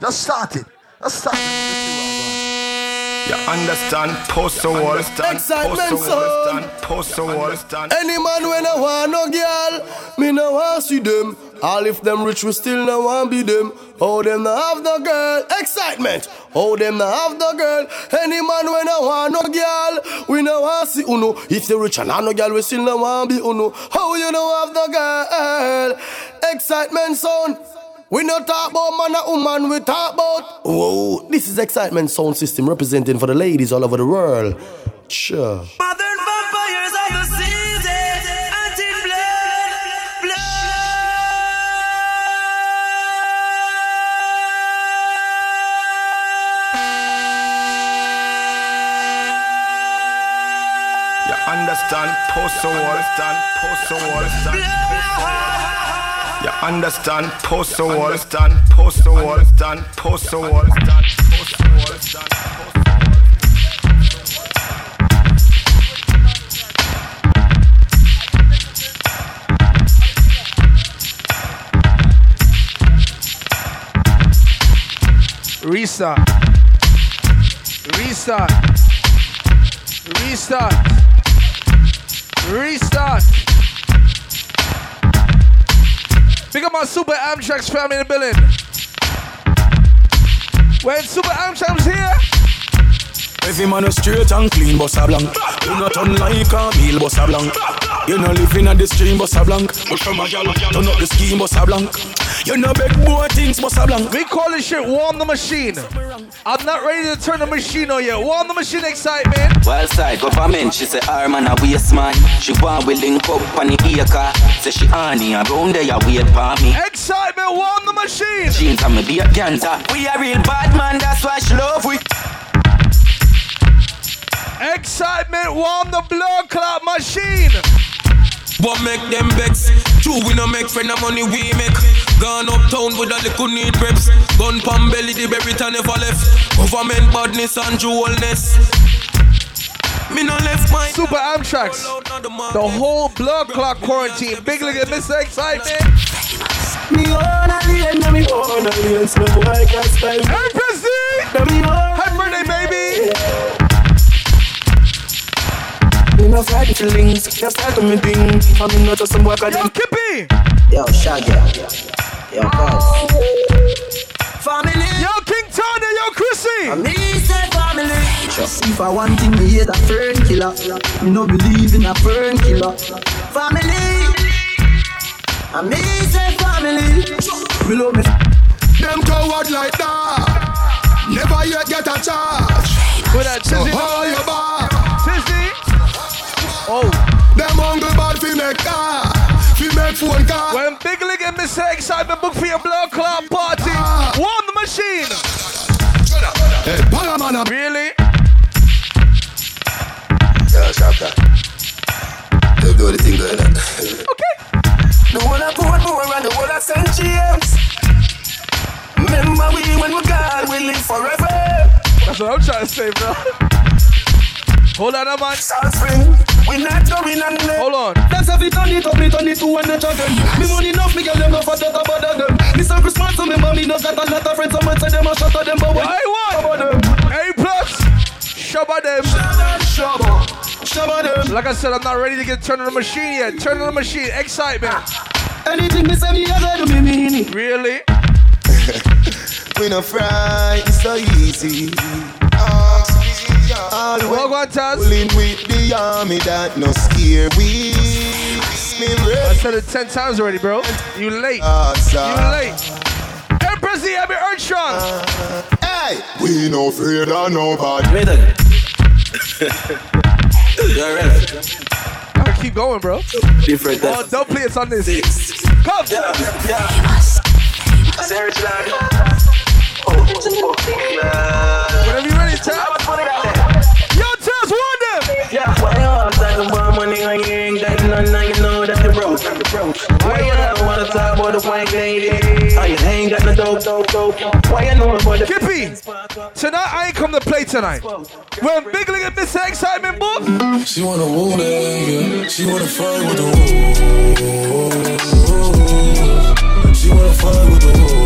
Just start it. Just start it. You understand? Post the wall, Excitement, son. Post the wall, stand. Any man when I want no girl, me no want see them. All if them rich, we still no want be them. Oh, them no have no girl. Excitement. Oh, them no have no girl. Any man when I want no girl, we no want see uno. If they rich and have no girl, we still no want be uno. Oh, you no have no girl. Excitement, son. We not talk about man or woman, we talk about. Whoa, this is Excitement Sound System representing for the ladies all over the world. Sure. Modern vampires of the season, anti blood, blood. You understand? Post the wall, stand. Post the wall, stand. You understand? Post the wall, stand. Post the wall, stand. Post the wall, stand. Post the wall, stand. Restart. Restart. Restart. Restart. Big up my Super Amtrak's family in the building. When Super Amtrak's here, Every man is straight and clean, bossa blanc. You not unlike a meal, a blanc. You not living at the stream, bossa blanc. But from a gal, turn up the scheme, bossa blanc. You know big boy things, bossa blanc. we call this shit Warm the Machine. I'm not ready to turn the machine on yet. Warm the Machine excitement. Well side government, she say her man a waste man. She want we link up on the acre. Say she honey around there, you wait for me. Excitement, Warm the Machine. Jeans and me be a cancer. We a real bad man, that's why she love we. Excitement, Warm the Blood Clot Machine. What make them vex? True, we no make friend of money we make. Gone uptown with a little need preps. Gun pan belly, the berry tan never left. Government badness and jewelness. Me no left my Super Amtrak's. The whole blood clock quarantine. Big look at Mr. Excitement. Me wanna lane, me wanna lane, so I can style. Empress D! Me Happy birthday, baby! Me no fight feelings, just start to me thing. I'm not just some work I Yo, do. Kippy! Yo, Shaggy. Yo, boss. Family. Yo, King Tony! Yo, Chrissy! Me say family. If I want thing, me hate a fern killer. Me no believe in a fern killer. Family. And me say family. Me love me. Them coward like that. Never yet get a charge. With that So Tizzy. hold your back. Tizzy! Oh, Them hungry bad fi make car. Fi make phone call. when Big Lig and Mr. Excitement book for your blood clot party, warm the machine! Hey, Paramana. Really? Yeah, stop that. They do the thing going on. Okay. The one I put more and the one I send James. Remember we when we gone, we live forever. That's what I'm trying to say, bro. Hold on, man. South Spring, we not going on there. Hold on. That's how we turn it up, me turn it to one another them. Me money enough, me get them no for that about them. Me so Christmas, so me mommy no got a lot of friends. Someone say them a shut of them, but I want. A plus. Shabba them. Shabba, shabba them. Like I said, I'm not ready to get turned on the machine yet. Turn on the machine. Excitement. Anything me say me, I gotta do me mean it. Really? We no frightened so easy. All the way Well, on, Taz. pulling with the army that no scare we. I said it 10 times already, bro. You late. You sir. late. Empress D, Abby Earthstrong. Hey, we no afraid of nobody. Wait a You're right. I keep going, bro. Different Oh, don't play it on this. Come. Search land. Whenever you ready, Taz. fly boy, the wine lady. I ain't got no dope, dope, dope. Why you know? Kippy, tonight I ain't come to play tonight. When Big League at this Excitement book. She wanna woo nigga. She wanna fight with the woo. She wanna fight with the woo.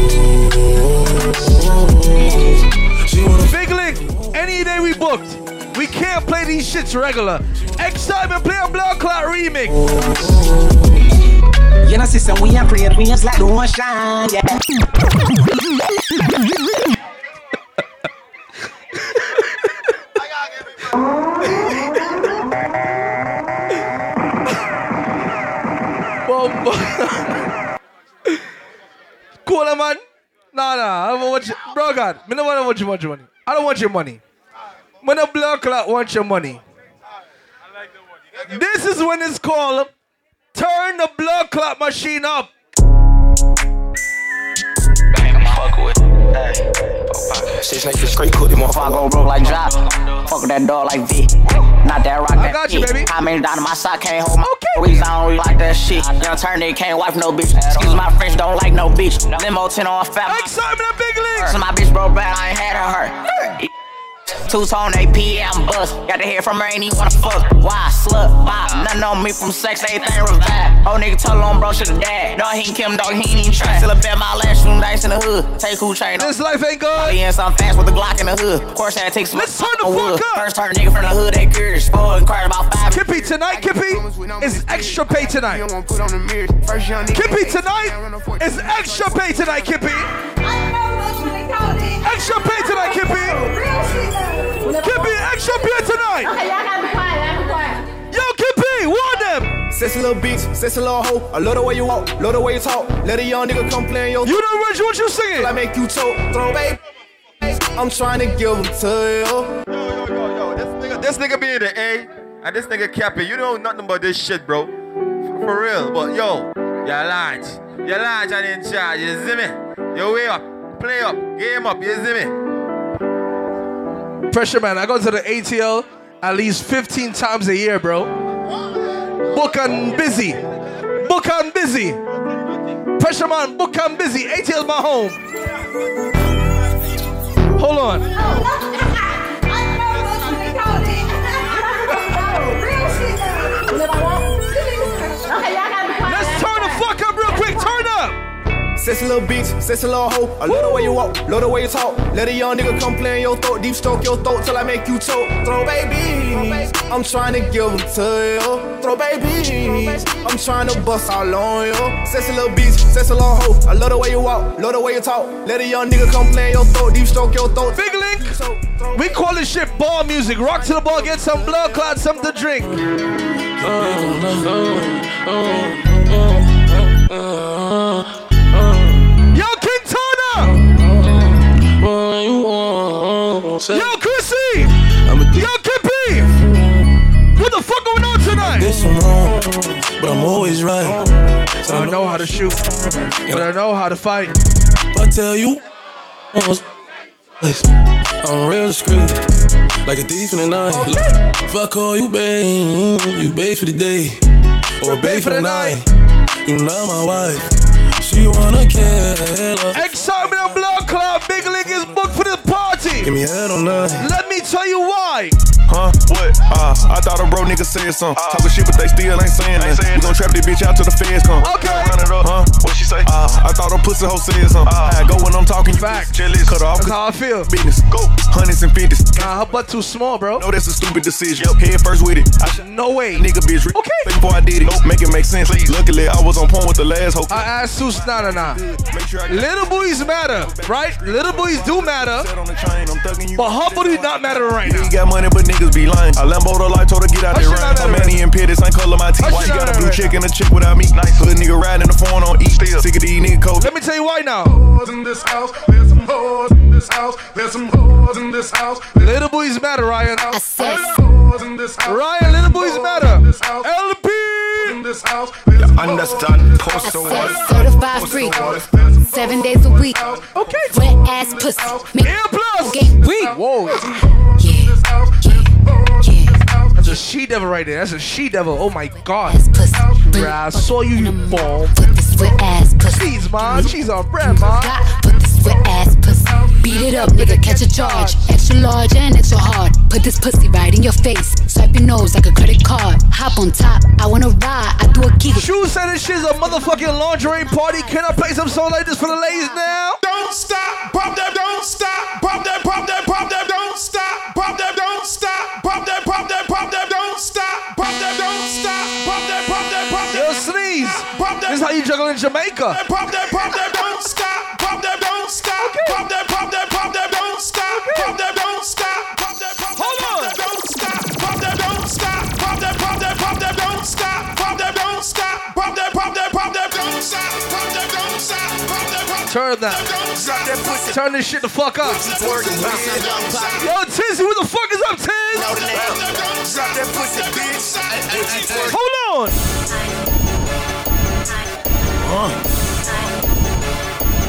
Big League, any day we booked. We can't play these shits regular. Excitement, play a Blood Clot remix. You know, sister, we ain't playing, we ain't like the one shine, yeah. Cool, eh, man. Nah, nah. I don't want you, bro. God, me don't want you your money. I don't want your money. When a blood clot want your money. This is when it's called turn the blood clot machine up. Six niggas straight cook, them motherfucker go broke like drop. Fuck that dog like V. Not that rock, I that got you, shit. baby. I mean, down to my sock, can't hold my Reason I don't really like that shit. Young turn they can't wife no bitch. Excuse my French, don't like no bitch. Limo 10 on fat. Excitement, big leagues. So my bitch broke bad, I ain't had her hurt. Two tone AP, I'm bust. Got to hear from her, ain't even wanna fuck. Why? Slut, bop. Nothing on me from sex, everything revive. Old nigga told on bro, should've died. Dog, he ain't Kim, dog, he ain't even try. Still a bet my last room dice in the hood. Take who train. This life ain't good. in some fast with the Glock in the hood. Of course, I take some. Let's turn the fuck up. First turn nigga from the hood, they curious. Four inquired about five. Kippy tonight, Kippy is extra pay tonight. Kippy tonight is extra pay tonight, Kippy. Extra pay tonight, Kippy. Kippy, extra pay tonight. Okay, y'all gotta be quiet. Y'all be quiet. Yo, Kippy, warn them. Sexy little bitch, sexy little hoe. I love the way you walk, love the way you talk. Let a young nigga come play in your. You know what you, what you singing? I make you choke, throw baby. I'm trying to give them to you. Yo, yo, yo, yo. This nigga, this nigga be in the A, and this nigga Cappy, you know nothing about this shit, bro. For, for real, but yo, you're large. You're large and in charge, you see me? You way up, play up, game up, you see me? Pressure man, I go to the ATL at least 15 times a year, bro. Book and busy. Book and busy. Pressure man, book and busy. ATL my home. Hold on. Sexy little bitch, sexy little hoe. I love the way you walk, love the way you talk. Let a young nigga come play in your throat, deep stroke your throat till I make you choke. Throw babies, I'm trying to give them to you. Throw babies, I'm trying to bust all on you. Sexy little bitch, sexy little hoe. I love the way you walk, love the way you talk. Let a young nigga come play in your throat, deep stroke your throat. Big link. We call this shit ball music. Rock to the ball, get some blood clot, something to drink. Yo, Yo, Chrissy! Yo, Kippy! What the fuck going on tonight? This I'm wrong, but I'm always right. So I know how to shoot, but I know how to fight. I tell you, I'm real discreet, like a thief in the night. Look, Fuck all you babe, you babe for the day, or babe for the night. You not my wife, she wanna kill. Excitement blood club, Big League is booked for this party. Give me head on night. Let me tell you why. Huh? What? Uh, I thought a bro nigga said something. Talking shit, but they still ain't saying that. We gon' trap this bitch out till the feds come. Okay. Run it up. Huh? What she say? Uh, I thought a pussy hoe said something. I go when I'm talking. Fact. Jealous. Cut off. That's how I feel. Business. Go. Hundreds and fifties. Nah, her butt too small, bro. No, that's a stupid decision. Head first with it. I should No way. nigga bitch. Okay. Think before I did it. Nope. Make it make sense. Luckily, I was on point with the last hoe. I asked Sus, nah, nah, nah. Make sure I get Little boys matter, right? Little boys do matter, set on the chain. I'm thugging you. but her booty not matter right now. He got money, but niggas be lying. I Lambo the light, told her get out Her there shit not right. that I'm Manny and Petty, same color my teeth. Her Why you got a blue right. chick and a chick without me? Nice. Hood nigga riding the phone on E. Sick of these niggas cold. Let me tell you why now. in this house. There's some whores in this house. There's some whores in this house. Little boys matter, Ryan. I said, Whores in this house. Ryan, little boys matter. LP. In this house. There's some Understand? Post the I wall. said certified freak. Seven days a week. Okay. Wet ass pussy. Make Air plus. game weak. Whoa. Yeah, yeah, yeah. That's a she devil right there. That's a she devil. Oh my god. Ass pussy. Bruh, I saw you, you bomb. Put this wet ass pussy. Please, man. She's on bread, man. Put this wet ass pussy. Beat it up, nigga, catch a charge. Extra large and extra hard. Put this pussy right in your face. Swipe your nose like a credit card. Hop on top, I wanna ride. I do a kick. Shoe said this shit's a motherfucking lingerie party. Can I play some song like this for the ladies now? Don't stop, pop that, don't stop, pop that, pop that, pop that, don't stop, pop that, don't stop, pop that, pop that, pop that, don't stop, pop that, don't stop, pop that, pop that, pop that. Yo, sneeze. Pop that, this is how you juggle in Jamaica. Pop that, pop that, don't stop, pop that, don't stop, pop that. Turn that. Turn this shit the fuck up. Yo, Tizzy, what the fuck is up, Tiz? Hold on.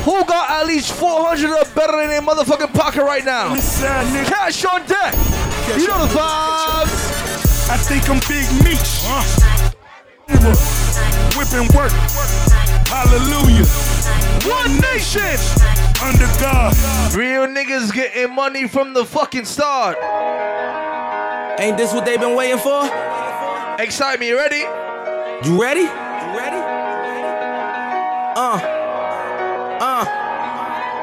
Who got at least 400 or better in their motherfucking pocket right now? Cash on deck. You know the vibes. I think I'm Big Meech. Whipping work. Hallelujah. One nation. Under God. Real niggas getting money from the fucking start. Ain't this what they've been waiting for? Excite me, you ready? You ready? You ready? Uh. Uh.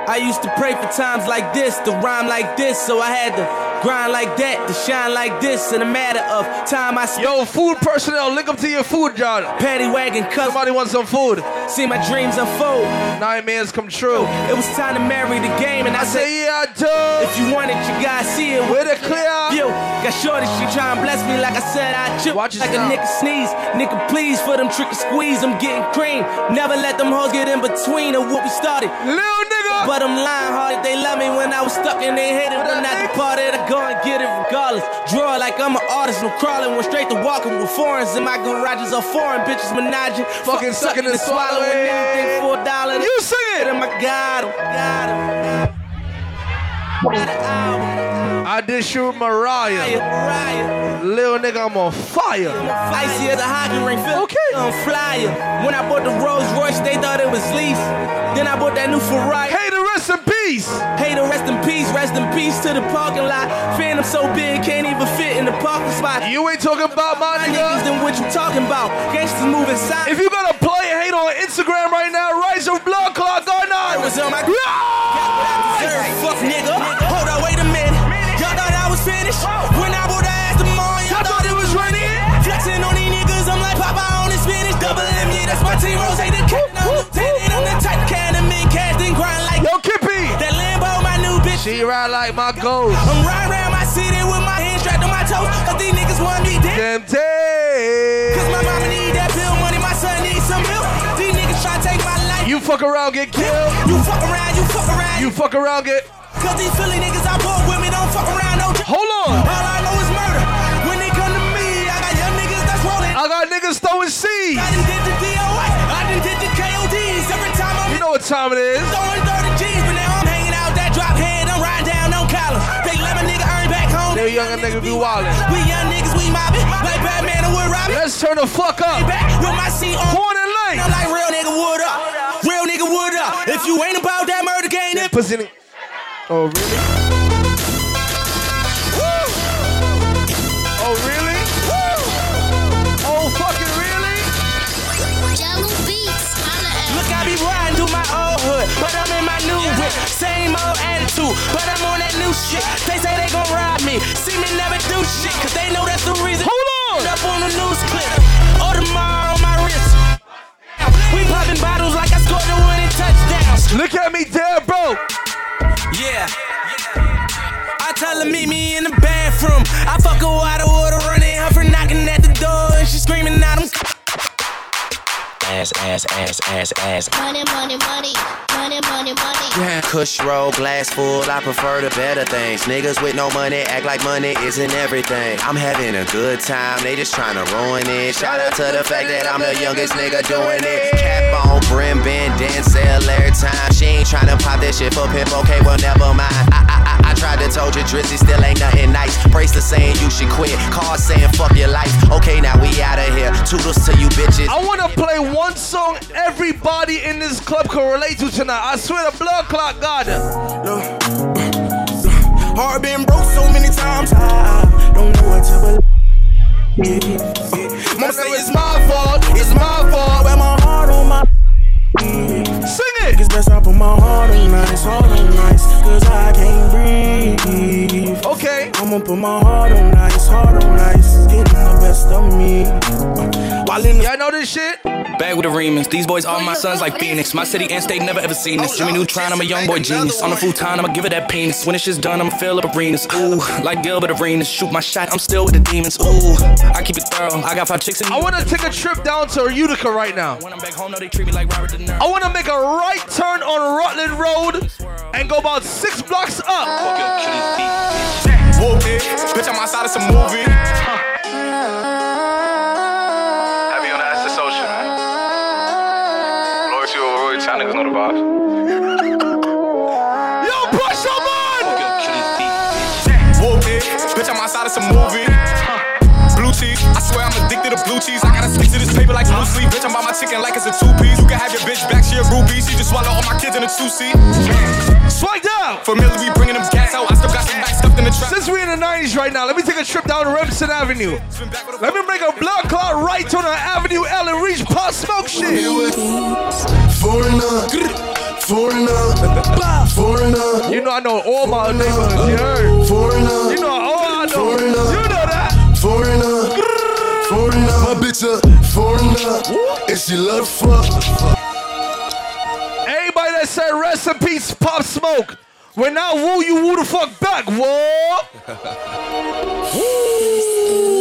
I used to pray for times like this, to rhyme like this, so I had to grind like that, to shine like this. In a matter of time, I spent. Yo, food personnel, link up to your food, John. Paddy wagon, cut. Somebody wants some food. See my dreams unfold. Nightmares come true. It was time to marry the game, and I, I said, say, yeah, I do. If you want it, you gotta see it. With a clear. Yo, got shorty, she try and bless me like I said I chip. Watch like now. a nigga sneeze. Nigga, please, for them trick and squeeze, I'm getting cream. Never let them hoes get in between of what we started. Nigga. But I'm lying hearted, they love me when I was stuck and they hated when I departed. I go and get it regardless. Draw like I'm an artist, no crawling, went straight to walking with foreigns in my garages are foreign bitches menaging. Fucking sucking and swallowing. anything for a dollar. You sing it. And my God, oh God, I did shoot Mariah. Mariah. Little nigga, I'm on fire. Icy as a hockey ring, feel Okay. on flyer. When I bought the Rolls Royce, they thought it was lease. Then I bought that new Ferrari. Hey, the rest in peace. Hey, to rest in peace, rest in peace to the parking lot. Phantom so big, can't even fit in the parking spot. You ain't talking about my My nigga. niggas, then what you talking about? Gangsters moving side. If you got a play hate on Instagram right now, rise your blood clot She ride like my ghost. I'm riding around my city with my hands strapped on my toes. Cause these niggas want me dead. Cause my mama need that bill money, my son needs some milk. These niggas try to take my life. You fuck around, get killed. You fuck around, you fuck around. You fuck around, get. Cause these Philly niggas I bought with me don't fuck around, no Hold on. All I know is murder. When they come to me, I got young niggas that's rolling. I got niggas throwing seeds. I done did the DOS, I done did the KODs. Every time I'm You know what time it is. throwing earn back home. Them younger niggas be wildin'. We young niggas, we mobbing. Like Batman and Wood Robbie. Let's turn the fuck up. Back with my seat on. Horn and I'm like real nigga, wood up. Real nigga, wood up. If you ain't about that murder game, then Pussy. ni- Oh, really? Oh, really? Oh, fucking really? Jello Beats, holla at Look, I be riding through my old hood, but I'm in my new whip. Same old attitude, but I'm on that new shit. They say they me, see me never do shit, cause they know that's the reason. Hold on. Up on the news clip, Audemars on my wrist. We popping bottles like I scored the winning touchdowns. Look at me there, bro. Yeah. I tell her meet me in the bathroom. I fuck her water water running her for knocking at the door and she screaming out. I'm Ass, ass, ass, ass, ass. money, money, money, money, money, money. Kush roll, glass full, I prefer the better things. Niggas with no money act like money isn't everything. I'm having a good time, they just trying to ruin it. Shout out to the fact that I'm the youngest nigga doing it. Cap on, brim, bend, then sell every time. She ain't trying to pop that shit for pimp, okay, well, never mind. I, I, I, I tried to told you, Drizzy still ain't nothing nice. Bracelet saying you should quit, car saying fuck your life. Okay, now we out of here. Toodles to you bitches. I wanna play one song everybody in this club can relate to tonight. I swear the blood clot God. Heart been broke so many times. I don't know what to believe. Mama say it's my fault, it's my fault. Wear my heart on my. Sing it. It's best I put my heart on ice, heart on ice, cause I can't breathe. Okay. I'ma put my heart on ice, heart on ice. Getting the best of me. While in the Y'all know this shit? Bag with the remix. These boys all my sons like Phoenix. My city and state never ever seen this. Jimmy Neutron, I'm a young boy genius. On the futon, I'ma give it that penis. When it's just done, I'ma fill up arenas. Ooh, like Gilbert Arenas. Shoot my shot, I'm still with the demons. Ooh, I keep it thorough. I got five chicks in I want to take a trip down to Utica right now. When I'm back home, no, they treat me like Robert De Niro. I want to make a right turn on Rutland Road and go about six blocks up. Whoop it, eh. bitch, I'm outside of some movie. Have you on the Asset Social, man? Loyalty over royalty, y'all niggas know the vibes. Yo, push your man! Whoop it, bitch, I'm outside of some movie. Blue cheese, I swear I'm addicted to blue cheese. I gotta stick to this paper like blue sleep. Bitch, I'm by my chicken like it's a two piece. You can have your bitch back, she a groupie. She just swallow all my kids in a two seat. Swag down! Familiar, we bringing them gas out. I still got some back stuffed in the trap. Since we're in the 90s right now, let me take a trip down Remsen Avenue. Let me make a blood clot right on the Avenue L and reach Pop Smoke shit. Foreigner, foreigner, foreigner. You know I know all my neighborhoods, you heard? Foreigner, You know all I know. Foreigner. You know that. foreigner, foreigner. My bitch a foreigner, and she love to fuck. Everybody that said rest in peace, Pop Smoke. When now woo you woo the fuck back, whoa.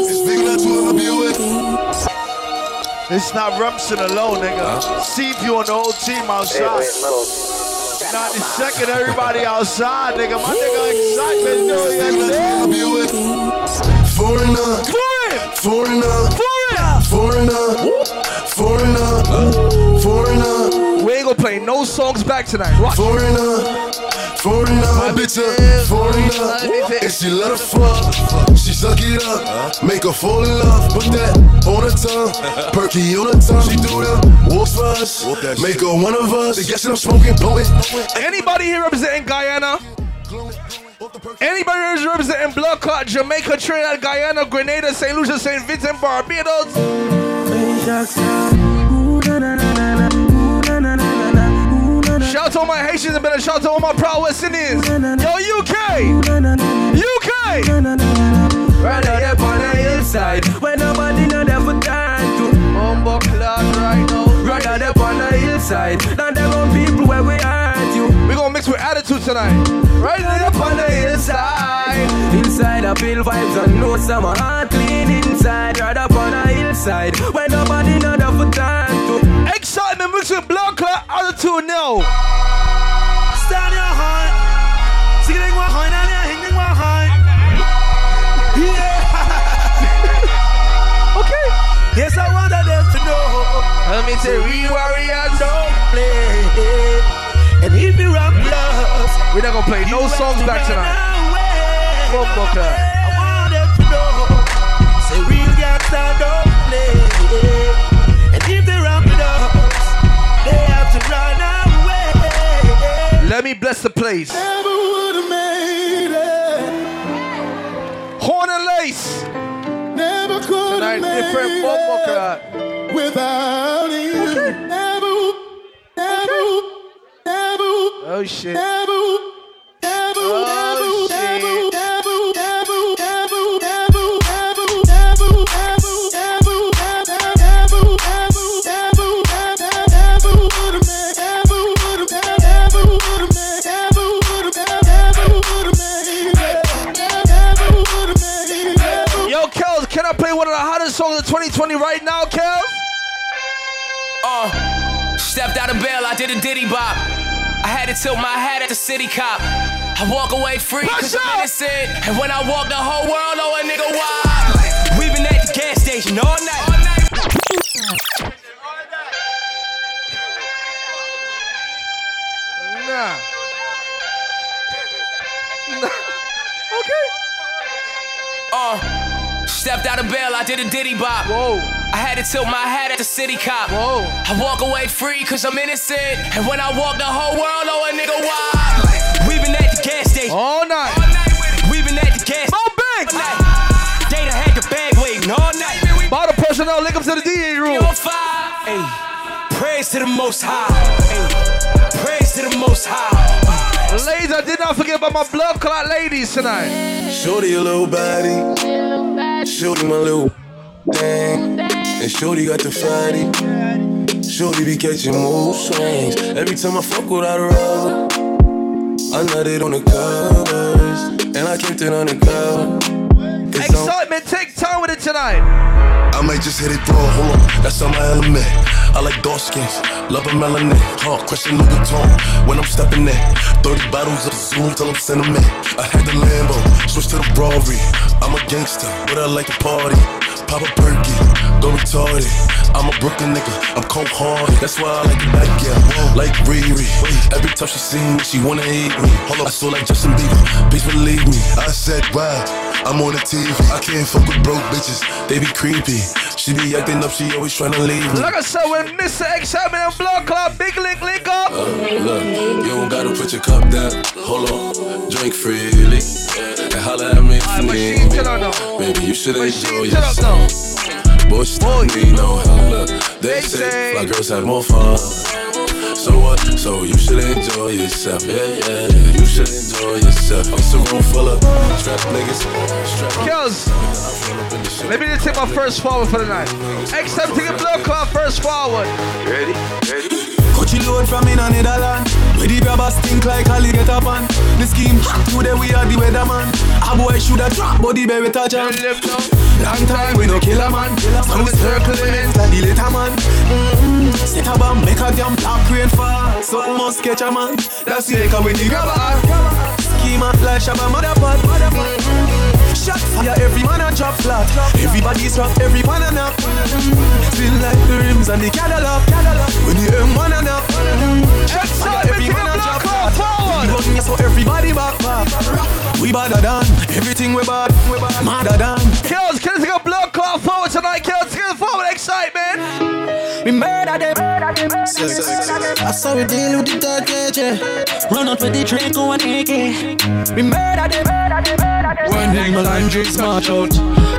It's big to be with. It's not Rumson alone, nigga. See if you on the whole team outside. 90 second, everybody outside, nigga. My nigga excitement, you know he ain't there. Be with. Foreigner, foreigner, foreigner, foreigner, foreigner. We gonna play no songs back tonight. Watch. Foreigner, foreigner, my bitch a foreigner, and she let her fuck. She suck it up, make her fall in love. Put that on her tongue, perky on her tongue. She do them walks for us, make her one of us. They guessing I'm smoking, blowing. Anybody here representing Guyana? Anybody here is representing Blood Clot, Jamaica, Trinidad, Guyana, Grenada, St. Lucia, St. Vincent, Barbados? My Haitians and better shout to all my proud West Indians. Yo, UK! UK! Right there on the hillside, where nobody know there for time to. Bumbo clock right now. Right there on the hillside, now there gon' people where we hurt you. We gonna mix with attitude tonight. Right up on the hillside, inside I feel vibes and know some heart clean inside. Right up on the hillside, where nobody know there for time. Excitement mixed with blood clot attitude now. Stand your heart. Sing it one high, now hang it one high. Yeah. Okay. Yes, I wanted them to know. Let me say, real warriors. Don't play. And if you rap plus, We're not gonna play no songs back tonight. Bumbo clot. I want them to know. Say real gangsta don't play. Bless the place. Horn and lace. Never could Tonight, different without you. Okay. Never, never, okay. never, oh shit. Never, right now, Kels? Uh, stepped out of bail, I did a diddy bop. I had to tilt my hat at the city cop. I walk away free cause I'm innocent. And when I walk, the whole world know a nigga why. We been at the gas station all night. Stepped out of bail, I did a diddy bop. Whoa. I had to tilt my hat at the city cop. Whoa. I walk away free cause I'm innocent. And when I walk, the whole world know a nigga why. We been at the gas station All night. all night with it. We been at the gas Mo Banks. all night. They done had the bag waiting all night. Bottle personnel, link up to the DA room. Hey, praise to the Most High. Hey, praise to the Most High. Ladies, I did not forget about my blood clot ladies tonight. Shorty a little body. Shorty my little. Dang. And Shorty got the fatty. Shorty be catching mood swings. Every time I fuck without a rubber, I nutted on the covers. And I kept it on the cover. Excitement, take time with it tonight. I might just hit it raw, hold on, that's on my element. I like dark skins, love a melanin. Huh, question Louis Vuitton when I'm stepping in. 30 bottles of Zoom till I'm sentiment. I had the Lambo, switch to the Brawlery. I'm a gangster, but I like to party. Pop a perky, go retarded. I'm a Brooklyn nigga, I'm cold hearted. That's why I like it back, yeah. Like Riri. Every time she see me, she wanna eat me. Hold up, I feel like Justin Bieber. Please believe me. I said, wow, I'm on the TV. I can't fuck with broke bitches, they be creepy. She be acting up, she always tryna leave me. Like I said, when Mr. Excitement and Blood Club, Big Link, link up. Uh, look, you don't gotta put your cup down. Hold on, drink freely. And holla at me if you need me. Maybe you should enjoy yourself. Boy, still need no help. Look, they say my girls have more fun. So what? So you should enjoy yourself. Yeah, yeah. yeah. You should enjoy yourself. It's a room full of strap niggas. Strap Girls, let me just take my first forward for the night. Except taking Blood Club first forward. Ready? Ready? Coachy load from in a Netherland. Where the grabbers stink like Ali get up on. The scheme today we are the weatherman. A boy shoulda drop, but the baby touch on. Long time we no kill a man. So we circling it like the later man. Mm-hmm. Set a bomb, make a damn black rain fall. Something must catch a man. That's the cause with the grabber. Schema like Shabba motherpot. Mm-hmm. Shot fire, every man a drop flat. Everybody's rough, every man a nap. Still like the rims and the Cadillac. When the M1 a nap. Shot fire, every man a drop flat. We me so everybody back back. We badder than everything we bad. We bad. Madder than. Girls, can I take a Blood Club forward tonight? Girls, get forward, excitement. We murder them. I didn't know. I saw we deal with the dark age. yeah. Run out with the Draco and AK. We murder them. When him a line drinks march out.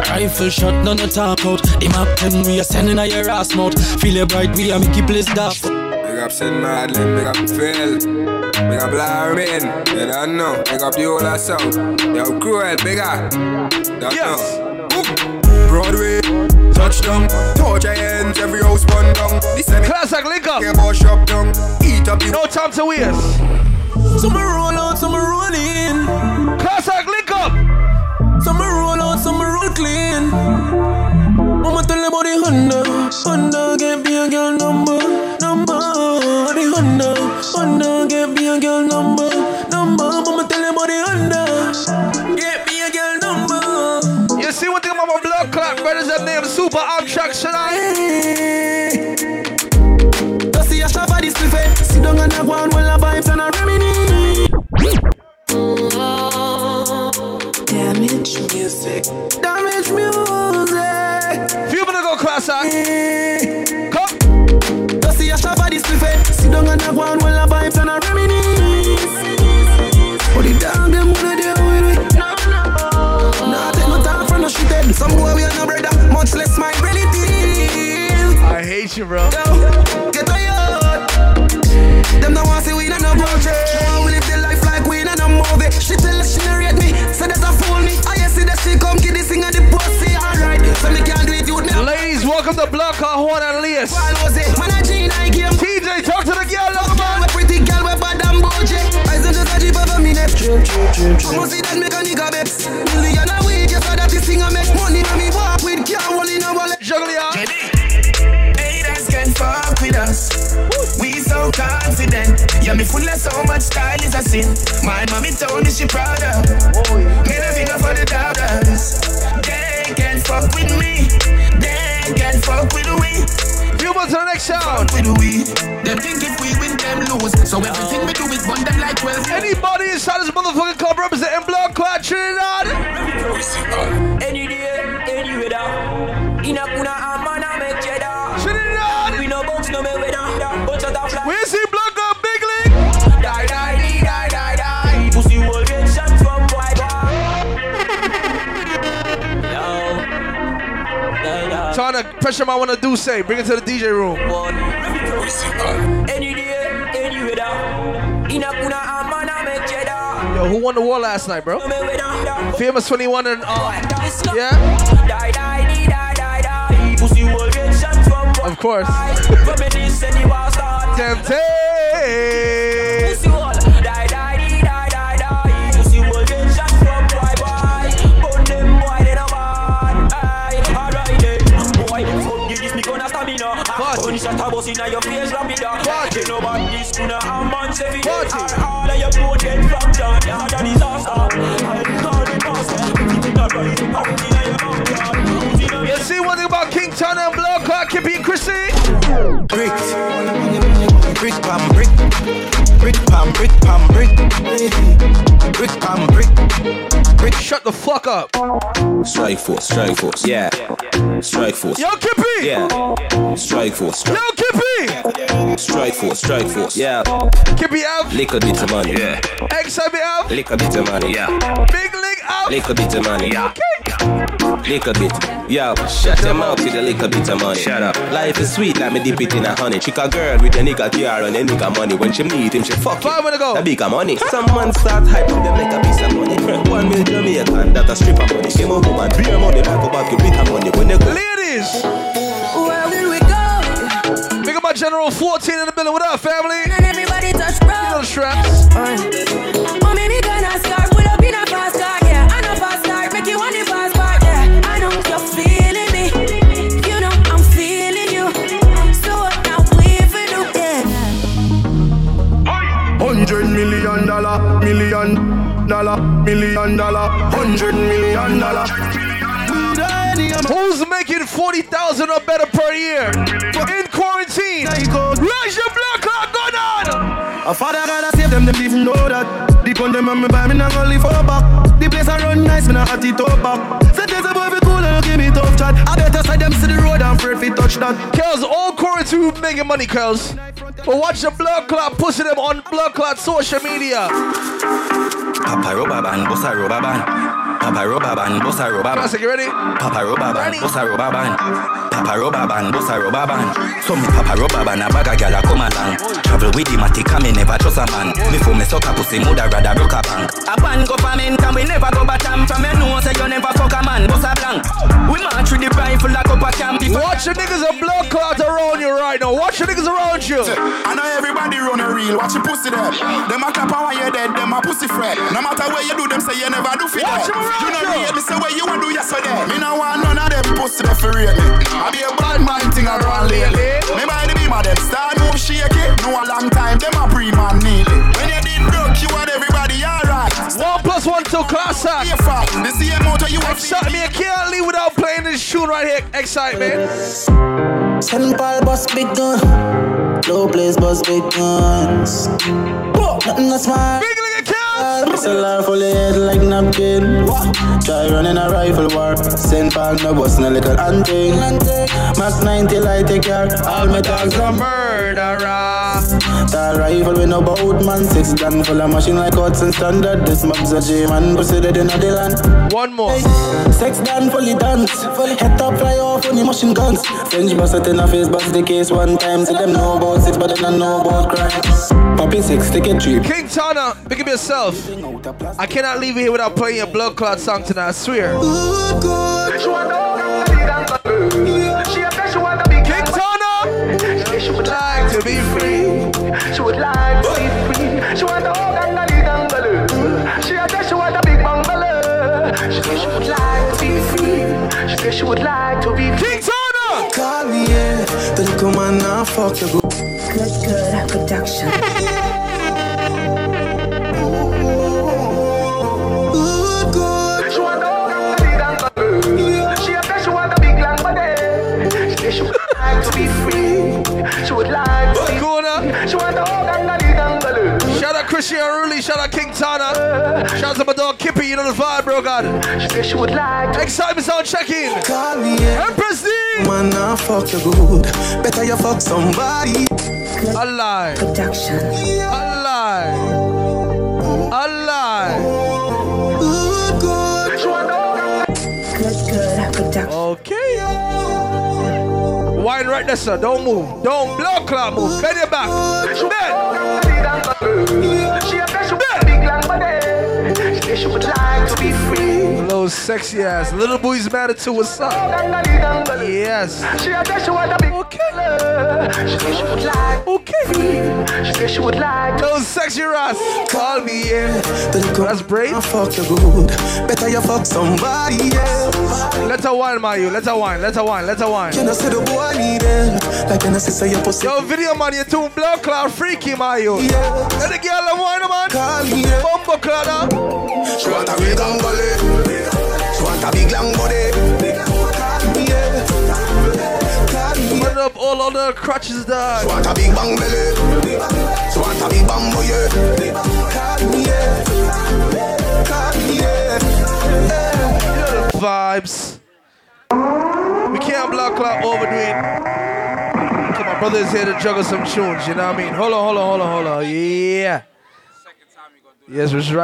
Rifle shot, none of talk out. The map 10, we are sending a your ass mouth. Feel it bright, we are make it place daft. Big up St. Madeleine, big up Phil, big up Larmin, you don't know, big up the whole of South. Yo, Cruel, big up, don't know. Broadway, touchdown, torch hands, every house run down. The semi Classic link up. Cable shop down, eat up the No time to waste. Some roll out, some roll in. Classic link up. Some roll out, some roll clean. Mama tell about the Honda, Honda get me a girl number, number. Super tonight? Don't see a shop for this buffet. Sit down and have one while the vibes and. Damage music. Damage music. Few minutes ago, classic. Come. Don't see a shop for this buffet. Sit down and have one while the vibes and a reminisce. But the dog them wanna deal with it. No, no. Nah, take no time from no shit. Some boy we are no brother, much less my relative. I hate you, bro. Yo, get tired. Them don't want to see we in no budget. Now we live the life like we in a movie. She tell us she narrate me, so that I fool me. I see that she come get this thing at the pussy, alright. So me can't do it, you know. Ladies, welcome to Blood Clot Horn and Lace. Man, I Gene, TJ, talk to the girl, love man. A pretty girl with bad and budget. I send just a jeep over me neck. I'ma see that make a nigga babes. Million a week, yes, so that this thing I make Yeah, me full of so much style is a sin. My mommy told me she proud of. Middle finger for the doubters. They can fuck with me. They can fuck with we. You move to the next sound. With we. Them think if we win, them lose. So everything we do is burn them like 12. Anybody inside this motherfucking club representing Blood Clot Trinidad? Any day, any weather. In a To pressure my wanna do say. Bring it to the DJ room. Any day, any weather. In a kuna a man a make cheddar. Yo, who won the war last night, bro? No me weather. Famous 21 and uh, yeah. Of course. Reminisce and you all start. Temptation. Inna your face, lapida. You know about this, kuna a man seven. All of your blood get fractured. Yeah, that disaster. I call it master. Everything alright. Out inna your backyard. You see one thing about King Tana and Blood uh, Clot, Kippy and Chrissy? Brick, brick pam brick, brick pam brick pam brick, brick pam brick, brick. Shut the fuck up. Strike force, strike force, yeah. Strike force. Yo, Kippy! Yeah. Strike force, Yo, Kippy! strike force, strike force, yeah. Kippy Av, Lick a bit of money, yeah. XIB Av, Lick a bit of money, yeah. Big League Av. Lick a bit of money, yeah. Okay. Lick a bit, yo, Shut your mouth with a lick a bit of money. Shut up. Life is sweet, like me dip it in a honey. Chick a girl with a nigga TR and a nigga money. When she meet him, she fuck Five minutes ago. The bigger money. Someone start hype up them like a piece of money. One mil Jamaican, that a strip of money. Give a woman beer money, back up back you bit of money. When they go Ladies, Where will we go? big up my General 14 in the building. with our family? And everybody touch You bro. know the straps. Million dollar, million dollar, hundred million dollar. Who's making 40,000 or better per year? In quarantine. Raise your blood clot, go down. A father gotta save them, them even know that. The gun them on me buy me not gonna live for back. The place I run nice, me not hot it up back. Say there's a boy cool and give me tough chat. I better side them to the road and afraid fi touch that. Girls, all quarantine making money, girls. But watch the blood clot pushing them on blood clot social media. Papa rubber band, bossa rubber band. Papa rubber band, bossa rubber band. Classic, you ready? Papa rubber band, Ready? bossa rubber band. Papa rubber band, bossa rubber band. Some papa rubber band, a bag a gyal a come along. Travel with the matic, and me never trust a man. Before me suck a pussy, mother rather broke a bank. A band government, and we never go batam. From your nose, say you never fuck a man, bossa blank. We march with the rifle like up a camp. If Watch the niggas of blood clot around you right now. Watch the niggas around you. I know everybody run a reel, watch your pussy there. Them a clap and when you're dead, them a pussy fret. No matter where you do, them say you never do fit Watch them around You know you. real, me say where you want do yesterday. Me no want none of them pussy there for real me. I be a bad man thing I run lately. Me buy the beam of them start move shaky. No a long time, them a pre man need it. When you did broke, you want everybody alright. One plus one till class act. Be a fuck, the same motor you have Excite me, I can't leave without playing this tune right here. Excitement. St. Paul bust big gun. Low place bust big guns. Nothing that's smart. Big a cat. Missile full of head like napkin. Try running a rifle war. St. Paul no bust no little hunting. Mac 90 light take care. All my dogs are Murderer. Tall rifle with no boat man. Six gun full of machine like Hudson standard. This mob's a J man. Pussy dead in the land. One more. Sex done fully dance. Fully head top fly off on the machine guns. French bust it in a face, bust the case one time. So them know about it, but they don't know about crimes. Poppy six, take a trip. King Tana, pick up yourself. I cannot leave you here without playing a blood clot song tonight, I swear. She would like to be free. She would like to be free. She want the whole gangali gangalu. She said she want a big bungalow. She said she would like to be free. She said she would like to be free. King Tana! Call me, yeah. Then come on now, fuck the the vibe, bro, God. She said would like to. Excitement sound check-in. Call me, yeah. Empress D! Man, now fuck the good. Better you fuck somebody. A lie. Production. A lie. A lie. Good, good. Good, good production. Okay. Wine right there, sir. Don't move. Don't blow clock move. Bend your back. Bend. Bend. She would like to be free. Low sexy ass. Little boy's matter at what's up? Yes. She a guess she want a big okay. She said she would like okay. She said she would like Those sexy Ross. Call me, yeah. That's brave. I fuck you good. Better you fuck somebody else. Let her wine, Mayu. Let her wine. Let her wine. Let her wine. You know, say the boy need help. Like say your pussy. Yo, video man, you too blood cloud freaky, Mayu. Yeah. Let the girl wine, man. Call me. Bumbo cloud. She want a big long body. She want a big long body. Call me, yeah. Call me, Put up all on the crutches, dog. She want a big bang belly. She want a big. Call me, yeah. Call me, yeah. Vibes. We can't block clock overdo it. So my brother is here to juggle some tunes, you know what I mean? Hold on, hold on, hold on, hold on. Yeah. Yes, it's right.